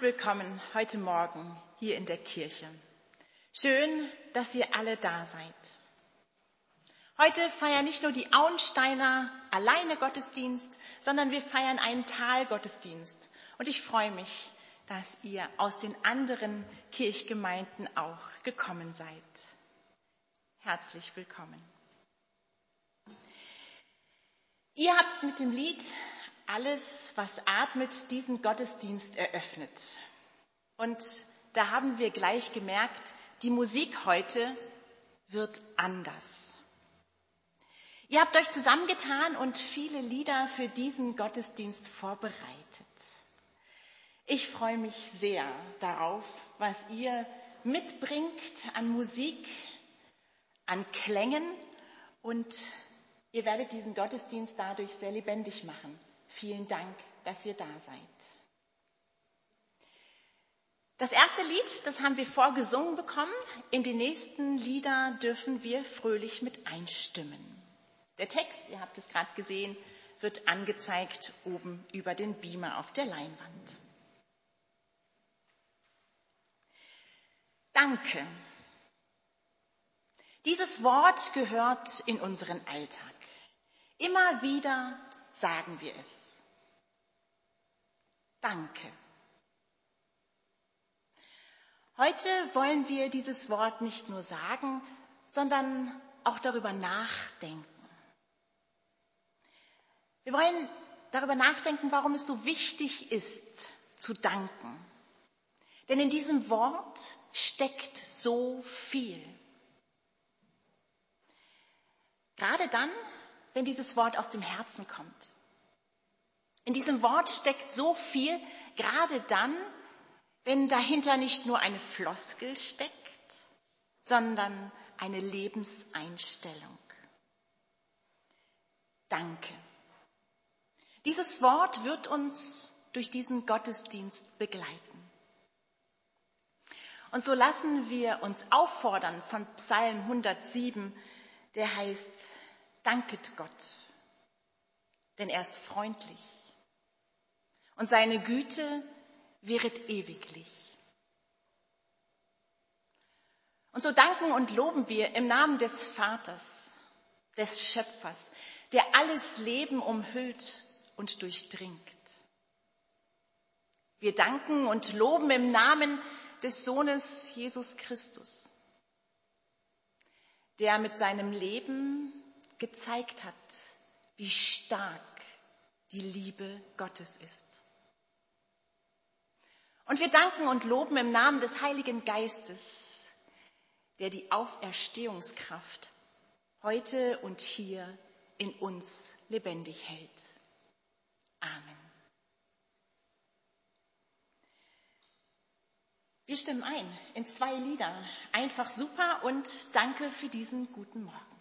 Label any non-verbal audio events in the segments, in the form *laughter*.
Willkommen heute Morgen hier in der Kirche. Schön, dass ihr alle da seid. Heute feiern nicht nur die Auensteiner alleine Gottesdienst, sondern wir feiern einen Talgottesdienst. Und ich freue mich, dass ihr aus den anderen Kirchgemeinden auch gekommen seid. Herzlich willkommen. Ihr habt mit dem Lied alles, was atmet, diesen Gottesdienst eröffnet. Und da haben wir gleich gemerkt, die Musik heute wird anders. Ihr habt euch zusammengetan und viele Lieder für diesen Gottesdienst vorbereitet. Ich freue mich sehr darauf, was ihr mitbringt an Musik, an Klängen und ihr werdet diesen Gottesdienst dadurch sehr lebendig machen. Vielen Dank, dass ihr da seid. Das erste Lied, das haben wir vorgesungen bekommen. In die nächsten Lieder dürfen wir fröhlich mit einstimmen. Der Text, ihr habt es gerade gesehen, wird angezeigt oben über den Beamer auf der Leinwand. Danke. Dieses Wort gehört in unseren Alltag. Immer wieder sagen wir es. Danke. Heute wollen wir dieses Wort nicht nur sagen, sondern auch darüber nachdenken. Wir wollen darüber nachdenken, warum es so wichtig ist, zu danken. Denn in diesem Wort steckt so viel. Gerade dann, wenn dieses Wort aus dem Herzen kommt. In diesem Wort steckt so viel, gerade dann, wenn dahinter nicht nur eine Floskel steckt, sondern eine Lebenseinstellung. Danke. Dieses Wort wird uns durch diesen Gottesdienst begleiten. Und so lassen wir uns auffordern von Psalm 107, der heißt, Danket Gott, denn er ist freundlich und seine Güte wäret ewiglich. Und so danken und loben wir im Namen des Vaters, des Schöpfers, der alles Leben umhüllt und durchdringt. Wir danken und loben im Namen des Sohnes Jesus Christus, der mit seinem Leben gezeigt hat, wie stark die Liebe Gottes ist. Und wir danken und loben im Namen des Heiligen Geistes, der die Auferstehungskraft heute und hier in uns lebendig hält. Amen. Wir stimmen ein in zwei Lieder. Einfach super und danke für diesen guten Morgen.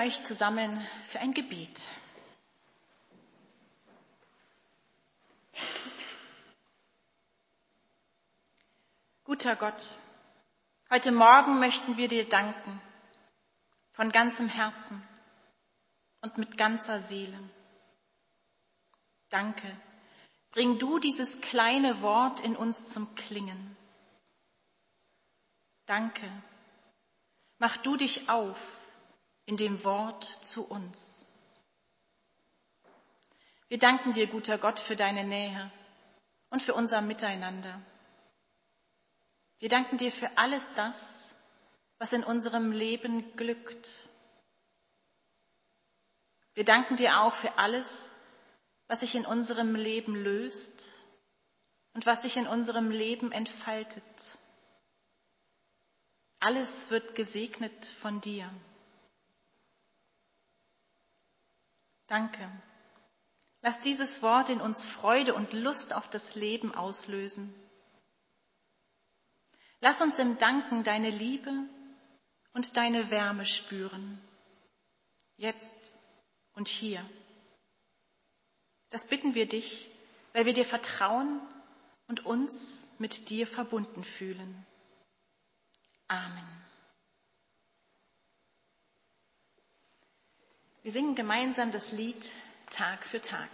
Euch zusammen für ein Gebet. Guter Gott, heute Morgen möchten wir dir danken von ganzem Herzen und mit ganzer Seele. Danke, bring du dieses kleine Wort in uns zum Klingen. Danke, mach du dich auf in dem Wort zu uns. Wir danken dir, guter Gott, für deine Nähe und für unser Miteinander. Wir danken dir für alles das, was in unserem Leben glückt. Wir danken dir auch für alles, was sich in unserem Leben löst und was sich in unserem Leben entfaltet. Alles wird gesegnet von dir. Danke. Lass dieses Wort in uns Freude und Lust auf das Leben auslösen. Lass uns im Danken deine Liebe und deine Wärme spüren, jetzt und hier. Das bitten wir dich, weil wir dir vertrauen und uns mit dir verbunden fühlen. Amen. Wir singen gemeinsam das Lied Tag für Tag.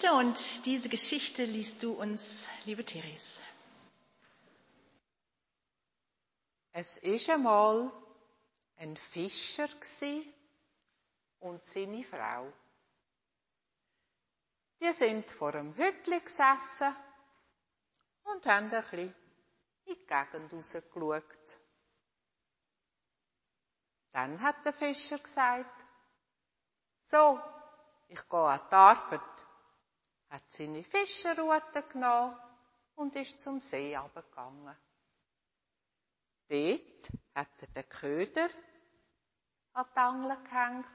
Geschichte und diese Geschichte liest du uns, liebe Therese. Es ist einmal ein Fischer und seine Frau. Die sind vor einem Hütli gesessen und haben ein bisschen in die Gegend rausgeschaut. Dann hat der Fischer gesagt, so, ich gehe an die Arbeit, hat seine Fischerrute genommen und ist zum See abgegangen. Dort hat er den Köder an die Angel gehängt,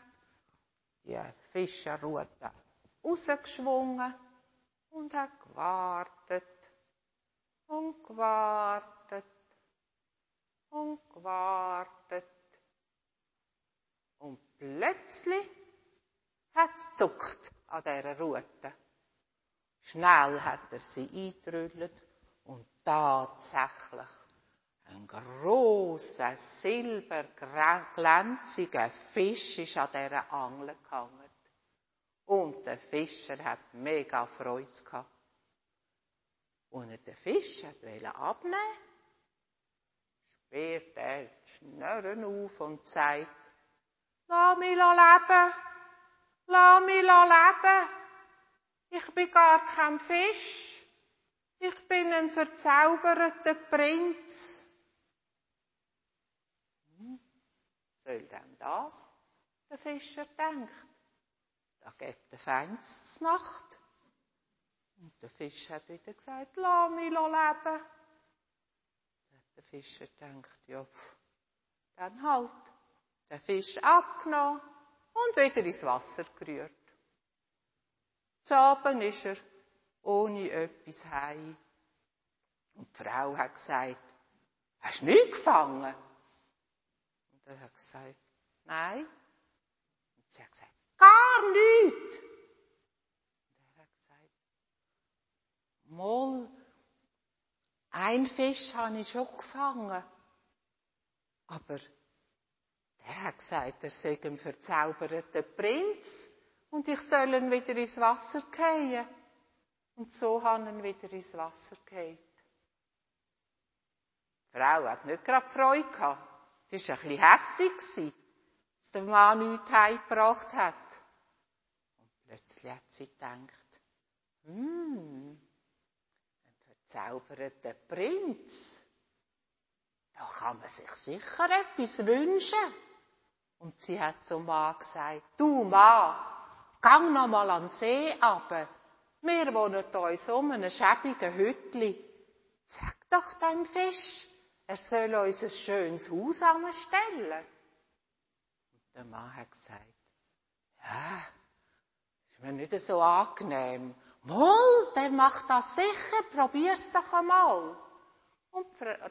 die Fischerrute rausgeschwungen und hat gewartet und gewartet und gewartet. Und plötzlich hat's zuckt an dieser Rute. Schnell hat er sie eingetrüllt und tatsächlich ein grosser, silberglänziger Fisch ist an dieser Angel gehangen. Und der Fischer hat mega Freude gehabt. Und er den Fisch wollte abnehmen, sperrt er die Schnurren auf und sagt, lass mich leben, lass mich leben. Ich bin gar kein Fisch. Ich bin ein verzauberter Prinz. Soll denn das der Fischer denkt? Da gibt der Feinst Nacht. Und der Fisch hat wieder gesagt, lass mich leben. Der Fischer denkt, ja, dann halt. Der Fisch abgenommen und wieder ins Wasser gerührt. Abend ist er ohne etwas heim. Und die Frau hat gesagt, hast du nichts gefangen? Und er hat gesagt, nein. Und sie hat gesagt, gar nichts. Und er hat gesagt, mal, ein Fisch habe ich schon gefangen. Aber der hat gesagt, er sei ein verzauberter Prinz und ich soll ihn wieder ins Wasser gehen. Und so haben ihn wieder ins Wasser gehet. Die Frau hat nicht gerade Freude gehabt. Sie war ein bisschen hässig, dass der Mann nichts heimgebracht hat. Und plötzlich hat sie gedacht, hm, ein verzauberter Prinz. Da kann man sich sicher etwas wünschen. Und sie hat zum Mann gesagt, du Mann, gang noch mal an den See runter. Wir wohnen hier in so einem schäbigen Hütli. Sag doch deinem Fisch, er soll uns ein schönes Haus anstellen. Und der Mann hat gesagt, ja, ist mir nicht so angenehm. Moll, der macht das sicher, probier's doch einmal. Und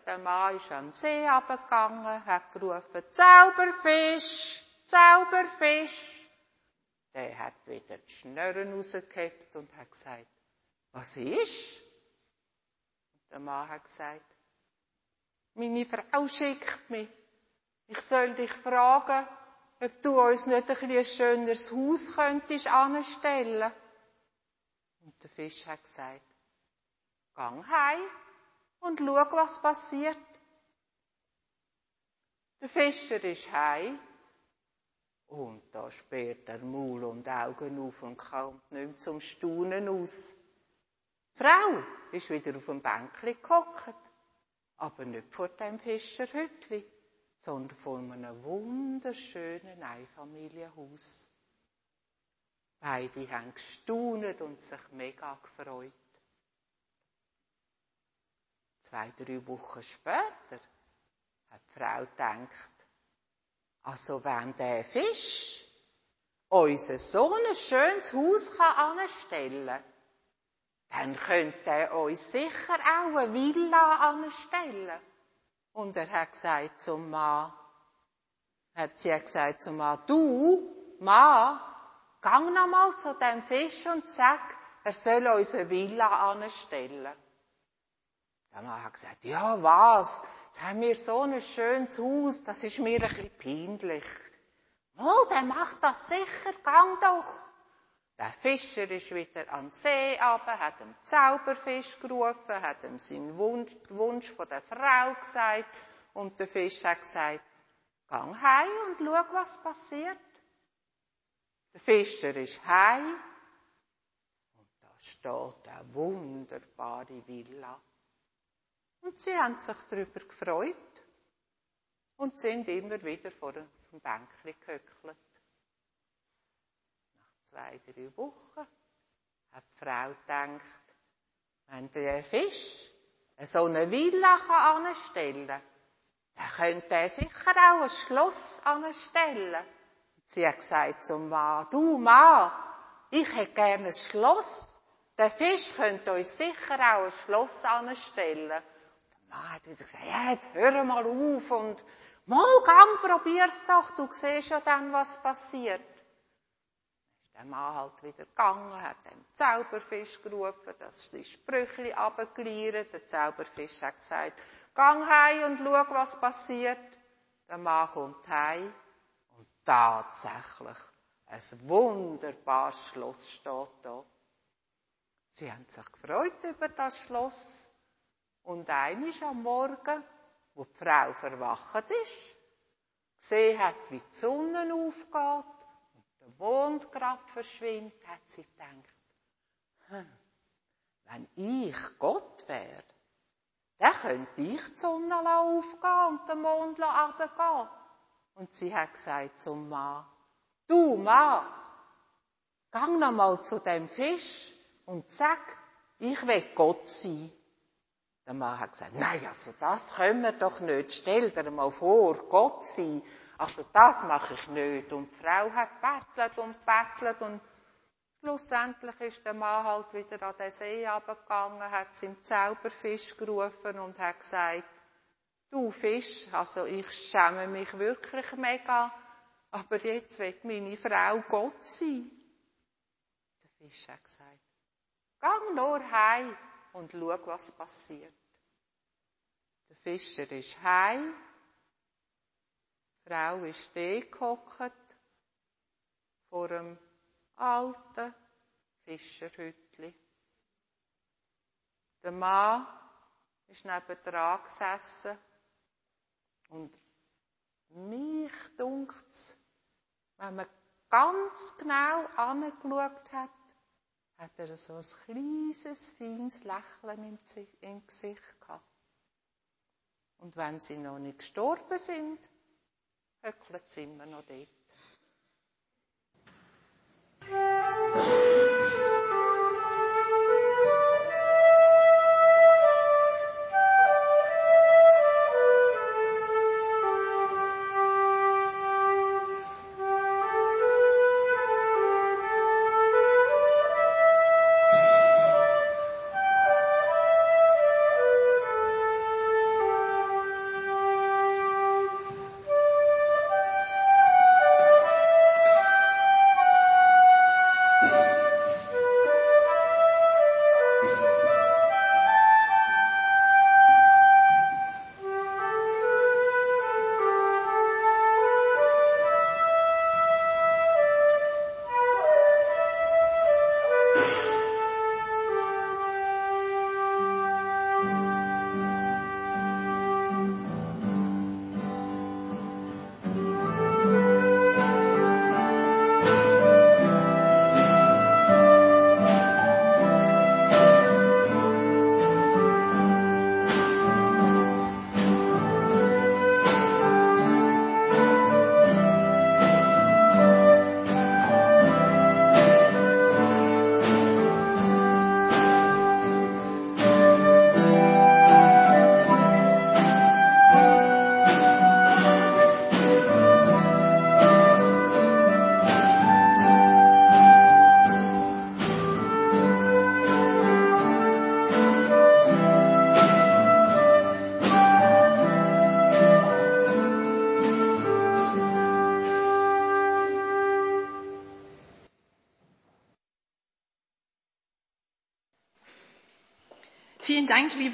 der Mann ist an den See runtergegangen, hat gerufen, Zauberfisch, Zauberfisch. Der hat wieder die Schnürren rausgehabt und hat gesagt, was ist? Und der Mann hat gesagt, meine Frau schickt mich. Ich soll dich fragen, ob du uns nicht ein, ein schöneres Haus könntest anstellen. Und der Fisch hat gesagt, gang heim und schau, was passiert. Der Fischer ist heim und da sperrt er Maul und Augen auf und kommt nicht mehr zum Staunen aus. Die Frau ist wieder auf dem Bänkli gehockt aber nicht vor dem Fischerhütli, sondern vor einem wunderschönen Einfamilienhaus. Beide haben gestaunet und sich mega gefreut. Zwei, drei Wochen später hat die Frau gedacht, also wenn der Fisch unser so ein schönes Haus anstellen kann, dann könnte er uns sicher auch eine Villa anstellen. Und er hat gesagt zum Mann, hat sie gesagt zum Mann, du, Mann, gang noch mal zu dem Fisch und sag, er soll uns eine Villa anstellen. Der Mann hat gesagt, ja was, jetzt haben wir so ein schönes Haus, das ist mir ein bisschen peinlich. Mal, der macht das sicher, gang doch. Der Fischer ist wieder an den See runter, hat dem Zauberfisch gerufen, hat ihm seinen Wunsch, Wunsch von der Frau gesagt und der Fisch hat gesagt, gang heim und schau, was passiert. Der Fischer ist heim und da steht eine wunderbare Villa. Und sie haben sich darüber gefreut und sind immer wieder vor dem Bänkchen gehöckelt zwei, drei Wochen hat die Frau gedacht, wenn der Fisch so eine Villa anstellen kann, dann könnte er sicher auch ein Schloss anstellen. Sie hat gesagt zum Mann, du Mann, ich hätte gerne ein Schloss. Der Fisch könnte uns sicher auch ein Schloss anstellen. Mann hat wieder gesagt, ja, jetzt hör mal auf und mal gang, probier's doch, du siehst ja dann, was passiert der Mann halt wieder gegangen, hat den Zauberfisch gerufen, dass die Sprüchli runtergeliert. Der Zauberfisch hat gesagt, gang heim und schau, was passiert. Der Mann kommt heim und tatsächlich ein wunderbares Schloss steht da. Sie haben sich gefreut über das Schloss. Und einisch am Morgen, wo die Frau verwacht ist, gesehen hat, wie die Sonne aufgeht, der Mond gerade verschwindet, hat sie gedacht, hm, wenn ich Gott wäre, dann könnte ich die Sonne aufgehen und den Mond runtergehen. Und sie hat gesagt zum Mann, du Mann, gang noch mal zu dem Fisch und sag, ich will Gott sein. Der Mann hat gesagt, nein, also das können wir doch nicht. Stell dir mal vor, Gott sein. Also das mache ich nicht. Und die Frau hat bettelt und bettelt und schlussendlich ist der Mann halt wieder an den See runtergegangen, hat seinem Zauberfisch gerufen und hat gesagt, du Fisch, also ich schäme mich wirklich mega, aber jetzt wird meine Frau Gott sein. Der Fisch hat gesagt, gang nur heim und schau, was passiert. Der Fischer ist heim die Frau ist gehockt vor einem alten Fischerhütli. Der Mann ist neben dran gesessen und mich dunkt's, wenn man ganz genau angeschaut hat, hat er so ein kleines, feines Lächeln im Gesicht gehabt. Und wenn sie noch nicht gestorben sind, höckelt sie immer noch dort.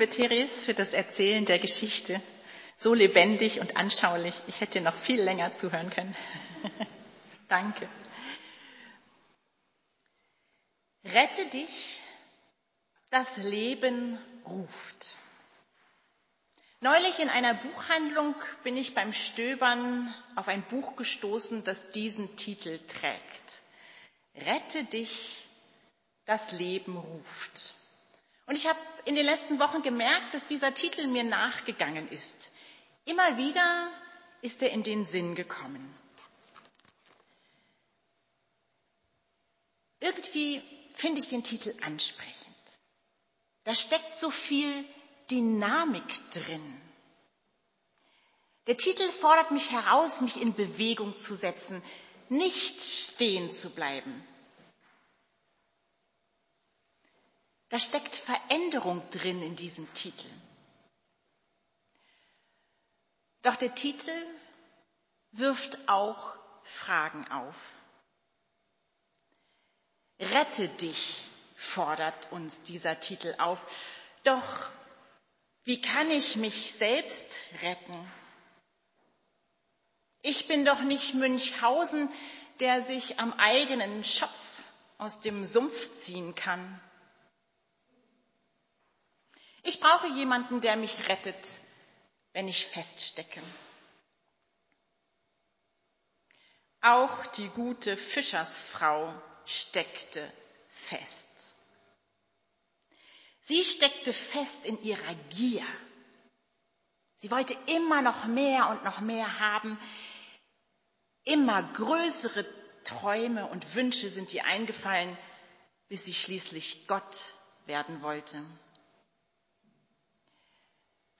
Liebe Therese, für das Erzählen der Geschichte. So lebendig und anschaulich. Ich hätte noch viel länger zuhören können. *laughs* Danke. Rette dich, das Leben ruft. Neulich in einer Buchhandlung bin ich beim Stöbern auf ein Buch gestoßen, das diesen Titel trägt. Rette dich, das Leben ruft. Und ich habe in den letzten Wochen gemerkt, dass dieser Titel mir nachgegangen ist. Immer wieder ist er in den Sinn gekommen. Irgendwie finde ich den Titel ansprechend. Da steckt so viel Dynamik drin. Der Titel fordert mich heraus, mich in Bewegung zu setzen, nicht stehen zu bleiben. Da steckt Veränderung drin in diesem Titel. Doch der Titel wirft auch Fragen auf. Rette dich, fordert uns dieser Titel auf. Doch wie kann ich mich selbst retten? Ich bin doch nicht Münchhausen, der sich am eigenen Schopf aus dem Sumpf ziehen kann. Ich brauche jemanden, der mich rettet, wenn ich feststecke. Auch die gute Fischersfrau steckte fest. Sie steckte fest in ihrer Gier. Sie wollte immer noch mehr und noch mehr haben. Immer größere Träume und Wünsche sind ihr eingefallen, bis sie schließlich Gott werden wollte.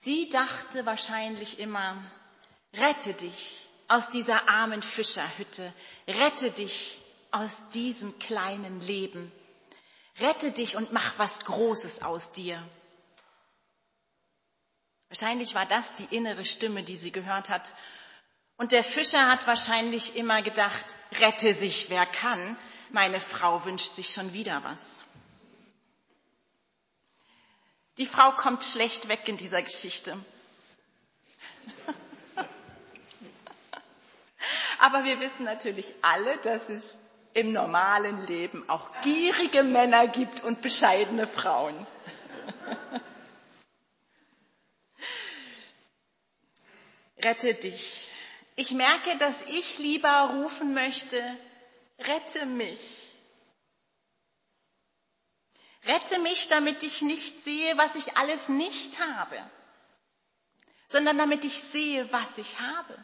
Sie dachte wahrscheinlich immer, rette dich aus dieser armen Fischerhütte, rette dich aus diesem kleinen Leben, rette dich und mach was Großes aus dir. Wahrscheinlich war das die innere Stimme, die sie gehört hat. Und der Fischer hat wahrscheinlich immer gedacht, rette sich wer kann, meine Frau wünscht sich schon wieder was. Die Frau kommt schlecht weg in dieser Geschichte. *laughs* Aber wir wissen natürlich alle, dass es im normalen Leben auch gierige Männer gibt und bescheidene Frauen. *laughs* Rette dich. Ich merke, dass ich lieber rufen möchte, rette mich. Rette mich, damit ich nicht sehe, was ich alles nicht habe, sondern damit ich sehe, was ich habe.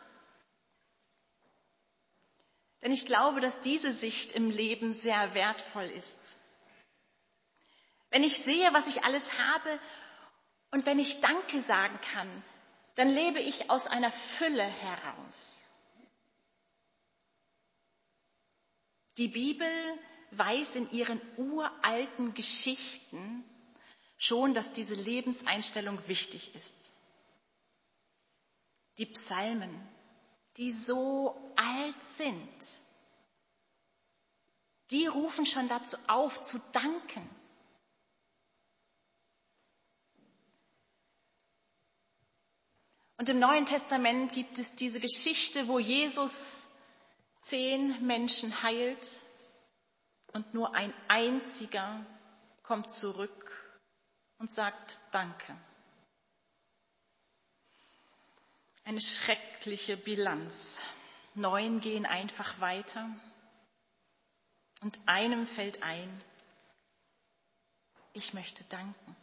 Denn ich glaube, dass diese Sicht im Leben sehr wertvoll ist. Wenn ich sehe, was ich alles habe und wenn ich Danke sagen kann, dann lebe ich aus einer Fülle heraus. Die Bibel weiß in ihren uralten Geschichten schon, dass diese Lebenseinstellung wichtig ist. Die Psalmen, die so alt sind, die rufen schon dazu auf, zu danken. Und im Neuen Testament gibt es diese Geschichte, wo Jesus zehn Menschen heilt und nur ein einziger kommt zurück und sagt Danke. Eine schreckliche Bilanz. Neun gehen einfach weiter und einem fällt ein, ich möchte danken.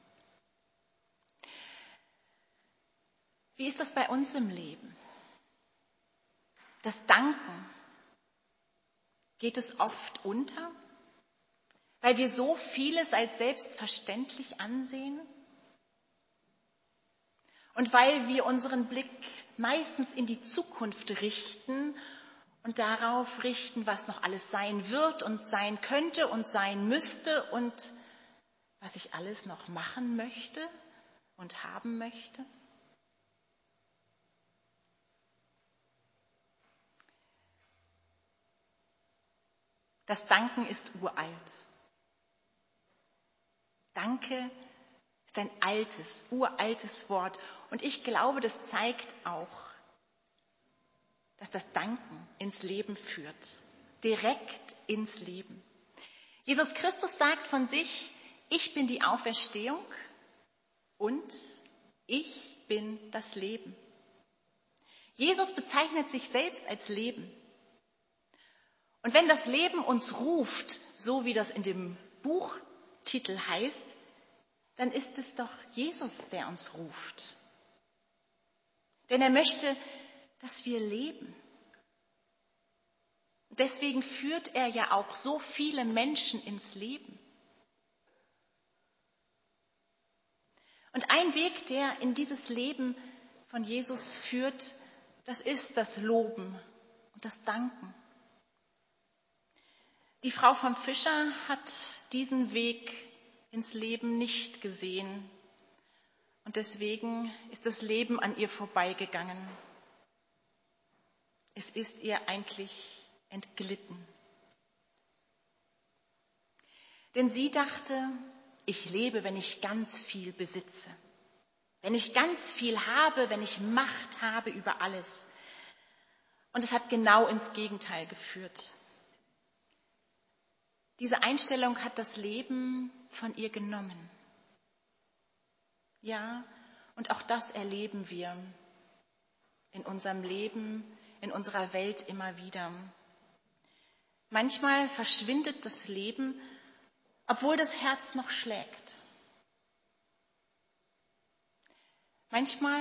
Wie ist das bei uns im Leben? Das Danken, geht es oft unter? Weil wir so vieles als selbstverständlich ansehen? Und weil wir unseren Blick meistens in die Zukunft richten und darauf richten, was noch alles sein wird und sein könnte und sein müsste und was ich alles noch machen möchte und haben möchte? Das Danken ist uralt. Danke ist ein altes, uraltes Wort. Und ich glaube, das zeigt auch, dass das Danken ins Leben führt. Direkt ins Leben. Jesus Christus sagt von sich, ich bin die Auferstehung und ich bin das Leben. Jesus bezeichnet sich selbst als Leben. Und wenn das Leben uns ruft, so wie das in dem Buchtitel heißt, dann ist es doch Jesus, der uns ruft. Denn er möchte, dass wir leben. Deswegen führt er ja auch so viele Menschen ins Leben. Und ein Weg, der in dieses Leben von Jesus führt, das ist das Loben und das Danken. Die Frau vom Fischer hat diesen Weg ins Leben nicht gesehen und deswegen ist das Leben an ihr vorbeigegangen. Es ist ihr eigentlich entglitten. Denn sie dachte, ich lebe, wenn ich ganz viel besitze, wenn ich ganz viel habe, wenn ich Macht habe über alles. Und es hat genau ins Gegenteil geführt. Diese Einstellung hat das Leben von ihr genommen. Ja, und auch das erleben wir in unserem Leben, in unserer Welt immer wieder. Manchmal verschwindet das Leben, obwohl das Herz noch schlägt. Manchmal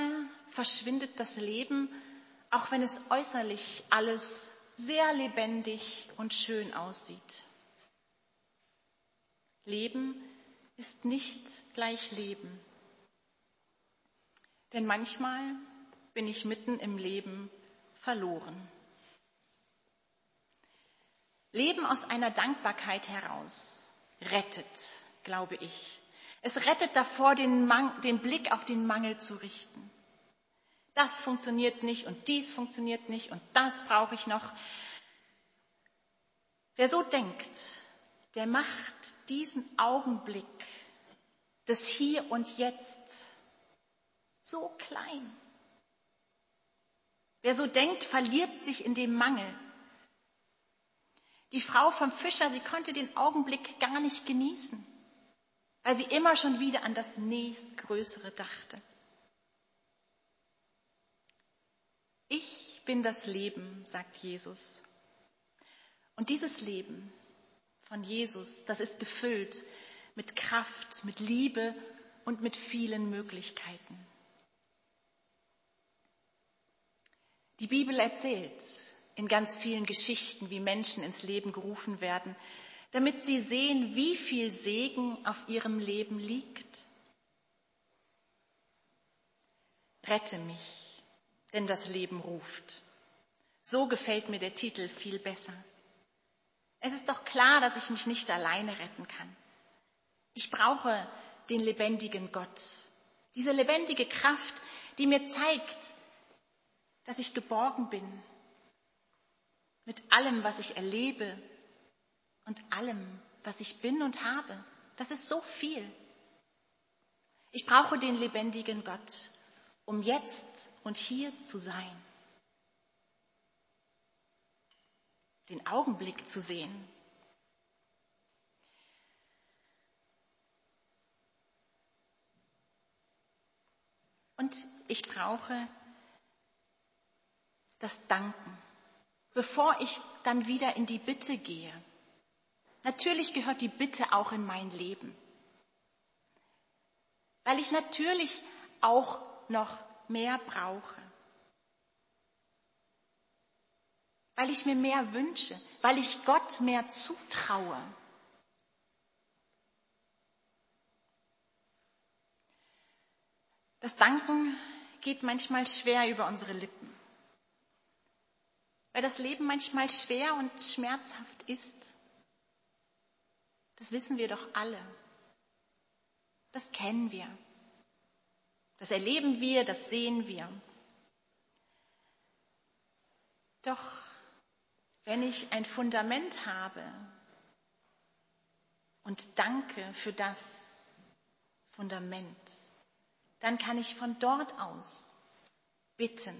verschwindet das Leben, auch wenn es äußerlich alles sehr lebendig und schön aussieht. Leben ist nicht gleich Leben. Denn manchmal bin ich mitten im Leben verloren. Leben aus einer Dankbarkeit heraus rettet, glaube ich. Es rettet davor, den, den Blick auf den Mangel zu richten. Das funktioniert nicht und dies funktioniert nicht und das brauche ich noch. Wer so denkt, der macht diesen Augenblick des Hier und Jetzt so klein. Wer so denkt, verliert sich in dem Mangel. Die Frau vom Fischer, sie konnte den Augenblick gar nicht genießen, weil sie immer schon wieder an das nächstgrößere dachte. Ich bin das Leben, sagt Jesus. Und dieses Leben von Jesus, das ist gefüllt mit Kraft, mit Liebe und mit vielen Möglichkeiten. Die Bibel erzählt in ganz vielen Geschichten, wie Menschen ins Leben gerufen werden, damit sie sehen, wie viel Segen auf ihrem Leben liegt. Rette mich, denn das Leben ruft. So gefällt mir der Titel viel besser. Es ist doch klar, dass ich mich nicht alleine retten kann. Ich brauche den lebendigen Gott, diese lebendige Kraft, die mir zeigt, dass ich geborgen bin mit allem, was ich erlebe und allem, was ich bin und habe. Das ist so viel. Ich brauche den lebendigen Gott, um jetzt und hier zu sein. Den Augenblick zu sehen. Und ich brauche das Danken, bevor ich dann wieder in die Bitte gehe. Natürlich gehört die Bitte auch in mein Leben, weil ich natürlich auch noch mehr brauche. Weil ich mir mehr wünsche, weil ich Gott mehr zutraue. Das Danken geht manchmal schwer über unsere Lippen, weil das Leben manchmal schwer und schmerzhaft ist. Das wissen wir doch alle. Das kennen wir. Das erleben wir, das sehen wir. Doch wenn ich ein Fundament habe und danke für das Fundament, dann kann ich von dort aus bitten.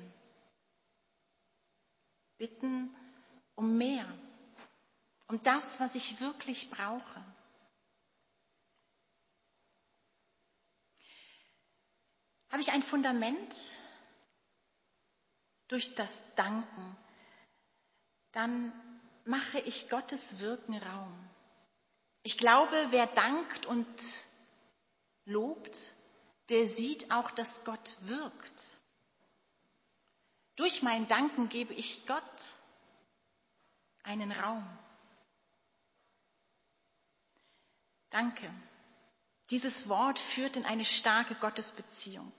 Bitten um mehr, um das, was ich wirklich brauche. Habe ich ein Fundament durch das Danken, dann mache ich Gottes Wirken Raum. Ich glaube, wer dankt und lobt, der sieht auch, dass Gott wirkt. Durch mein Danken gebe ich Gott einen Raum. Danke. Dieses Wort führt in eine starke Gottesbeziehung.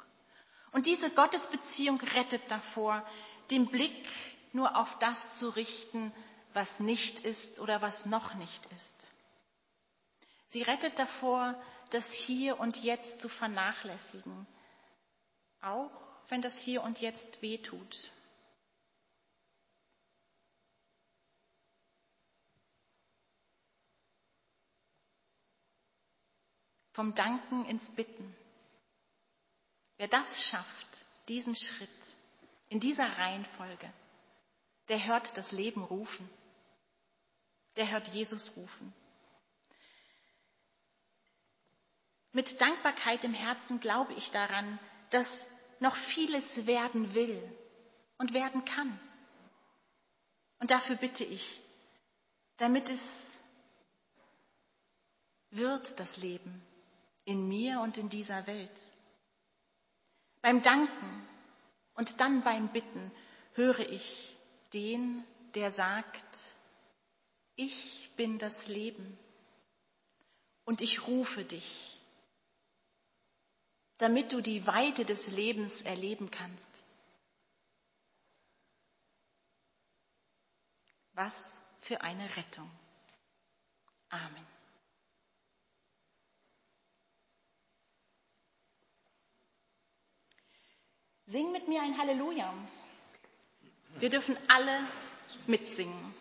Und diese Gottesbeziehung rettet davor, den Blick nur auf das zu richten, was nicht ist oder was noch nicht ist. Sie rettet davor, das Hier und Jetzt zu vernachlässigen, auch wenn das Hier und Jetzt weh tut. Vom Danken ins Bitten. Wer das schafft, diesen Schritt in dieser Reihenfolge, der hört das Leben rufen. Der hört Jesus rufen. Mit Dankbarkeit im Herzen glaube ich daran, dass noch vieles werden will und werden kann. Und dafür bitte ich, damit es wird das Leben in mir und in dieser Welt. Beim Danken und dann beim Bitten höre ich den, der sagt, ich bin das Leben und ich rufe dich, damit du die Weite des Lebens erleben kannst. Was für eine Rettung. Amen. Sing mit mir ein Halleluja. Wir dürfen alle mitsingen.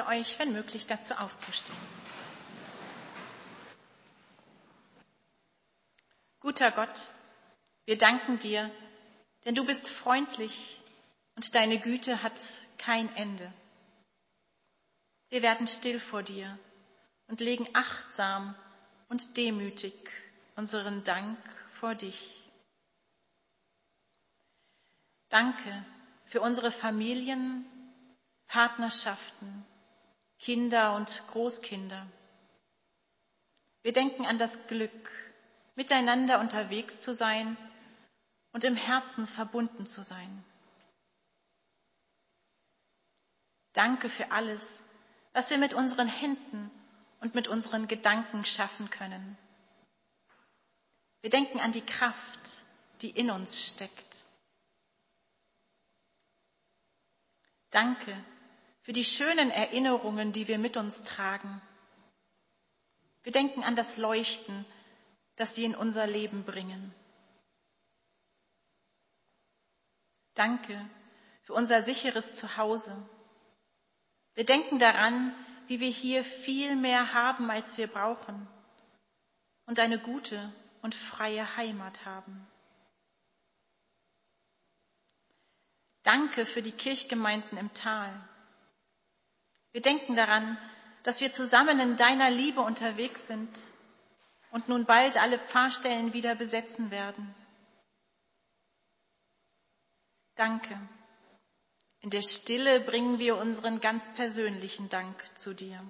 Bitte euch, wenn möglich, dazu aufzustehen. Guter Gott, wir danken dir, denn du bist freundlich und deine Güte hat kein Ende. Wir werden still vor dir und legen achtsam und demütig unseren Dank vor dich. Danke für unsere Familien, Partnerschaften, Kinder und Großkinder. Wir denken an das Glück, miteinander unterwegs zu sein und im Herzen verbunden zu sein. Danke für alles, was wir mit unseren Händen und mit unseren Gedanken schaffen können. Wir denken an die Kraft, die in uns steckt. Danke für die schönen Erinnerungen, die wir mit uns tragen. Wir denken an das Leuchten, das sie in unser Leben bringen. Danke für unser sicheres Zuhause. Wir denken daran, wie wir hier viel mehr haben, als wir brauchen und eine gute und freie Heimat haben. Danke für die Kirchgemeinden im Tal. Wir denken daran, dass wir zusammen in deiner Liebe unterwegs sind und nun bald alle Pfarrstellen wieder besetzen werden. Danke. In der Stille bringen wir unseren ganz persönlichen Dank zu dir.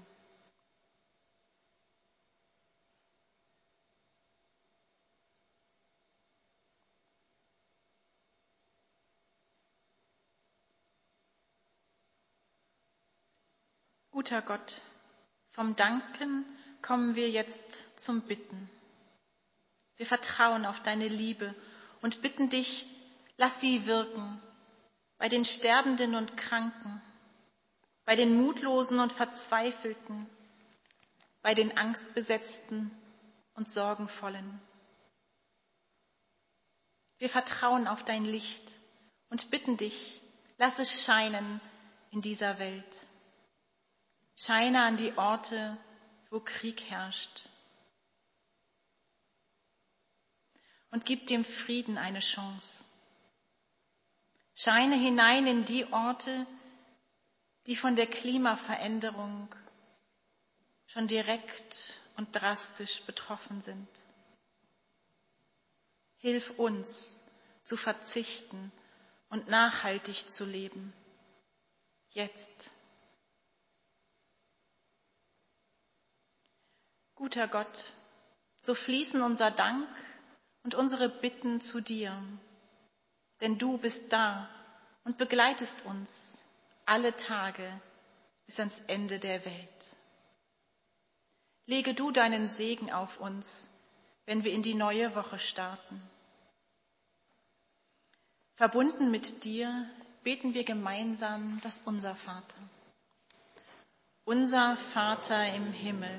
Guter Gott, vom Danken kommen wir jetzt zum Bitten. Wir vertrauen auf deine Liebe und bitten dich, lass sie wirken bei den Sterbenden und Kranken, bei den Mutlosen und Verzweifelten, bei den Angstbesetzten und Sorgenvollen. Wir vertrauen auf dein Licht und bitten dich, lass es scheinen in dieser Welt. Scheine an die Orte, wo Krieg herrscht. Und gib dem Frieden eine Chance. Scheine hinein in die Orte, die von der Klimaveränderung schon direkt und drastisch betroffen sind. Hilf uns zu verzichten und nachhaltig zu leben. Jetzt. Guter Gott, so fließen unser Dank und unsere Bitten zu dir, denn du bist da und begleitest uns alle Tage bis ans Ende der Welt. Lege du deinen Segen auf uns, wenn wir in die neue Woche starten. Verbunden mit dir beten wir gemeinsam das Unser Vater. Unser Vater im Himmel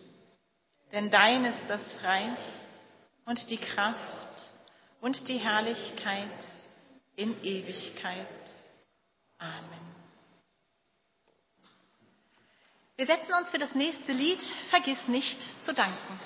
Denn dein ist das Reich und die Kraft und die Herrlichkeit in Ewigkeit. Amen. Wir setzen uns für das nächste Lied Vergiss nicht zu danken.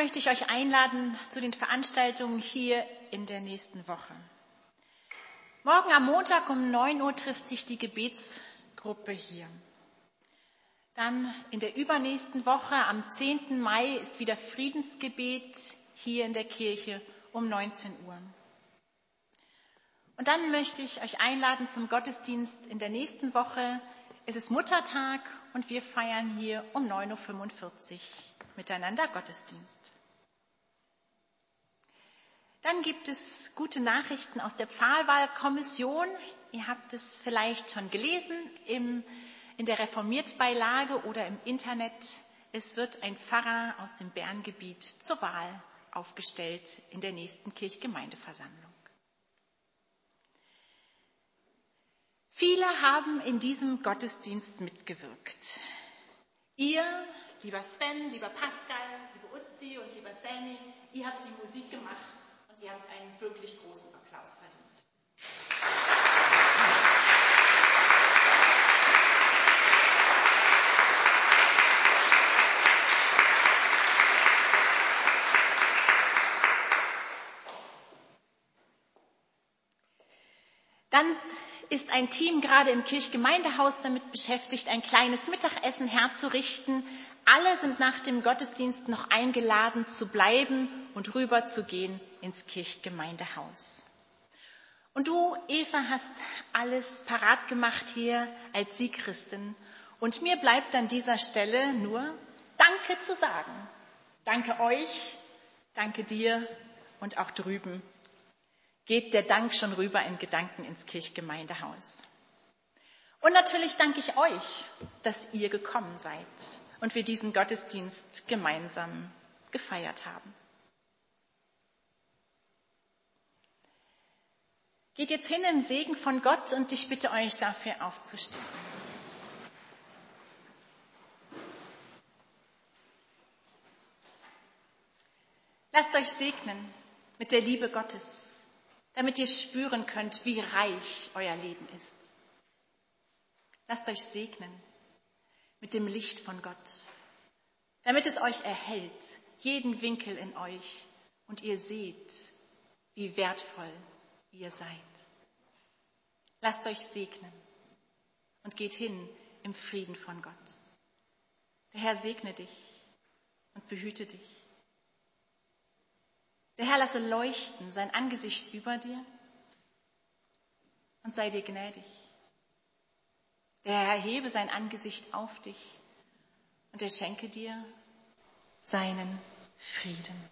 Möchte ich euch einladen zu den Veranstaltungen hier in der nächsten Woche. Morgen am Montag um 9 Uhr trifft sich die Gebetsgruppe hier. Dann in der übernächsten Woche am 10. Mai ist wieder Friedensgebet hier in der Kirche um 19 Uhr. Und dann möchte ich euch einladen zum Gottesdienst in der nächsten Woche. Es ist Muttertag und wir feiern hier um 9.45 Uhr miteinander Gottesdienst. Dann gibt es gute Nachrichten aus der Pfahlwahlkommission. Ihr habt es vielleicht schon gelesen im, in der Reformiertbeilage oder im Internet. Es wird ein Pfarrer aus dem Berngebiet zur Wahl aufgestellt in der nächsten Kirchgemeindeversammlung. Viele haben in diesem Gottesdienst mitgewirkt. Ihr, lieber Sven, lieber Pascal, liebe Uzi und lieber Sammy, ihr habt die Musik gemacht und ihr habt einen wirklich großen Applaus verdient. Dann ist ein Team gerade im Kirchgemeindehaus damit beschäftigt, ein kleines Mittagessen herzurichten. Alle sind nach dem Gottesdienst noch eingeladen zu bleiben und rüberzugehen ins Kirchgemeindehaus. Und du, Eva, hast alles parat gemacht hier als Siegchristin. Und mir bleibt an dieser Stelle nur Danke zu sagen. Danke euch, danke dir und auch drüben geht der Dank schon rüber in Gedanken ins Kirchgemeindehaus. Und natürlich danke ich euch, dass ihr gekommen seid und wir diesen Gottesdienst gemeinsam gefeiert haben. Geht jetzt hin im Segen von Gott und ich bitte euch dafür aufzustehen. Lasst euch segnen mit der Liebe Gottes damit ihr spüren könnt, wie reich euer Leben ist. Lasst euch segnen mit dem Licht von Gott, damit es euch erhält, jeden Winkel in euch und ihr seht, wie wertvoll ihr seid. Lasst euch segnen und geht hin im Frieden von Gott. Der Herr segne dich und behüte dich. Der Herr lasse leuchten sein Angesicht über dir und sei dir gnädig. Der Herr hebe sein Angesicht auf dich und er schenke dir seinen Frieden.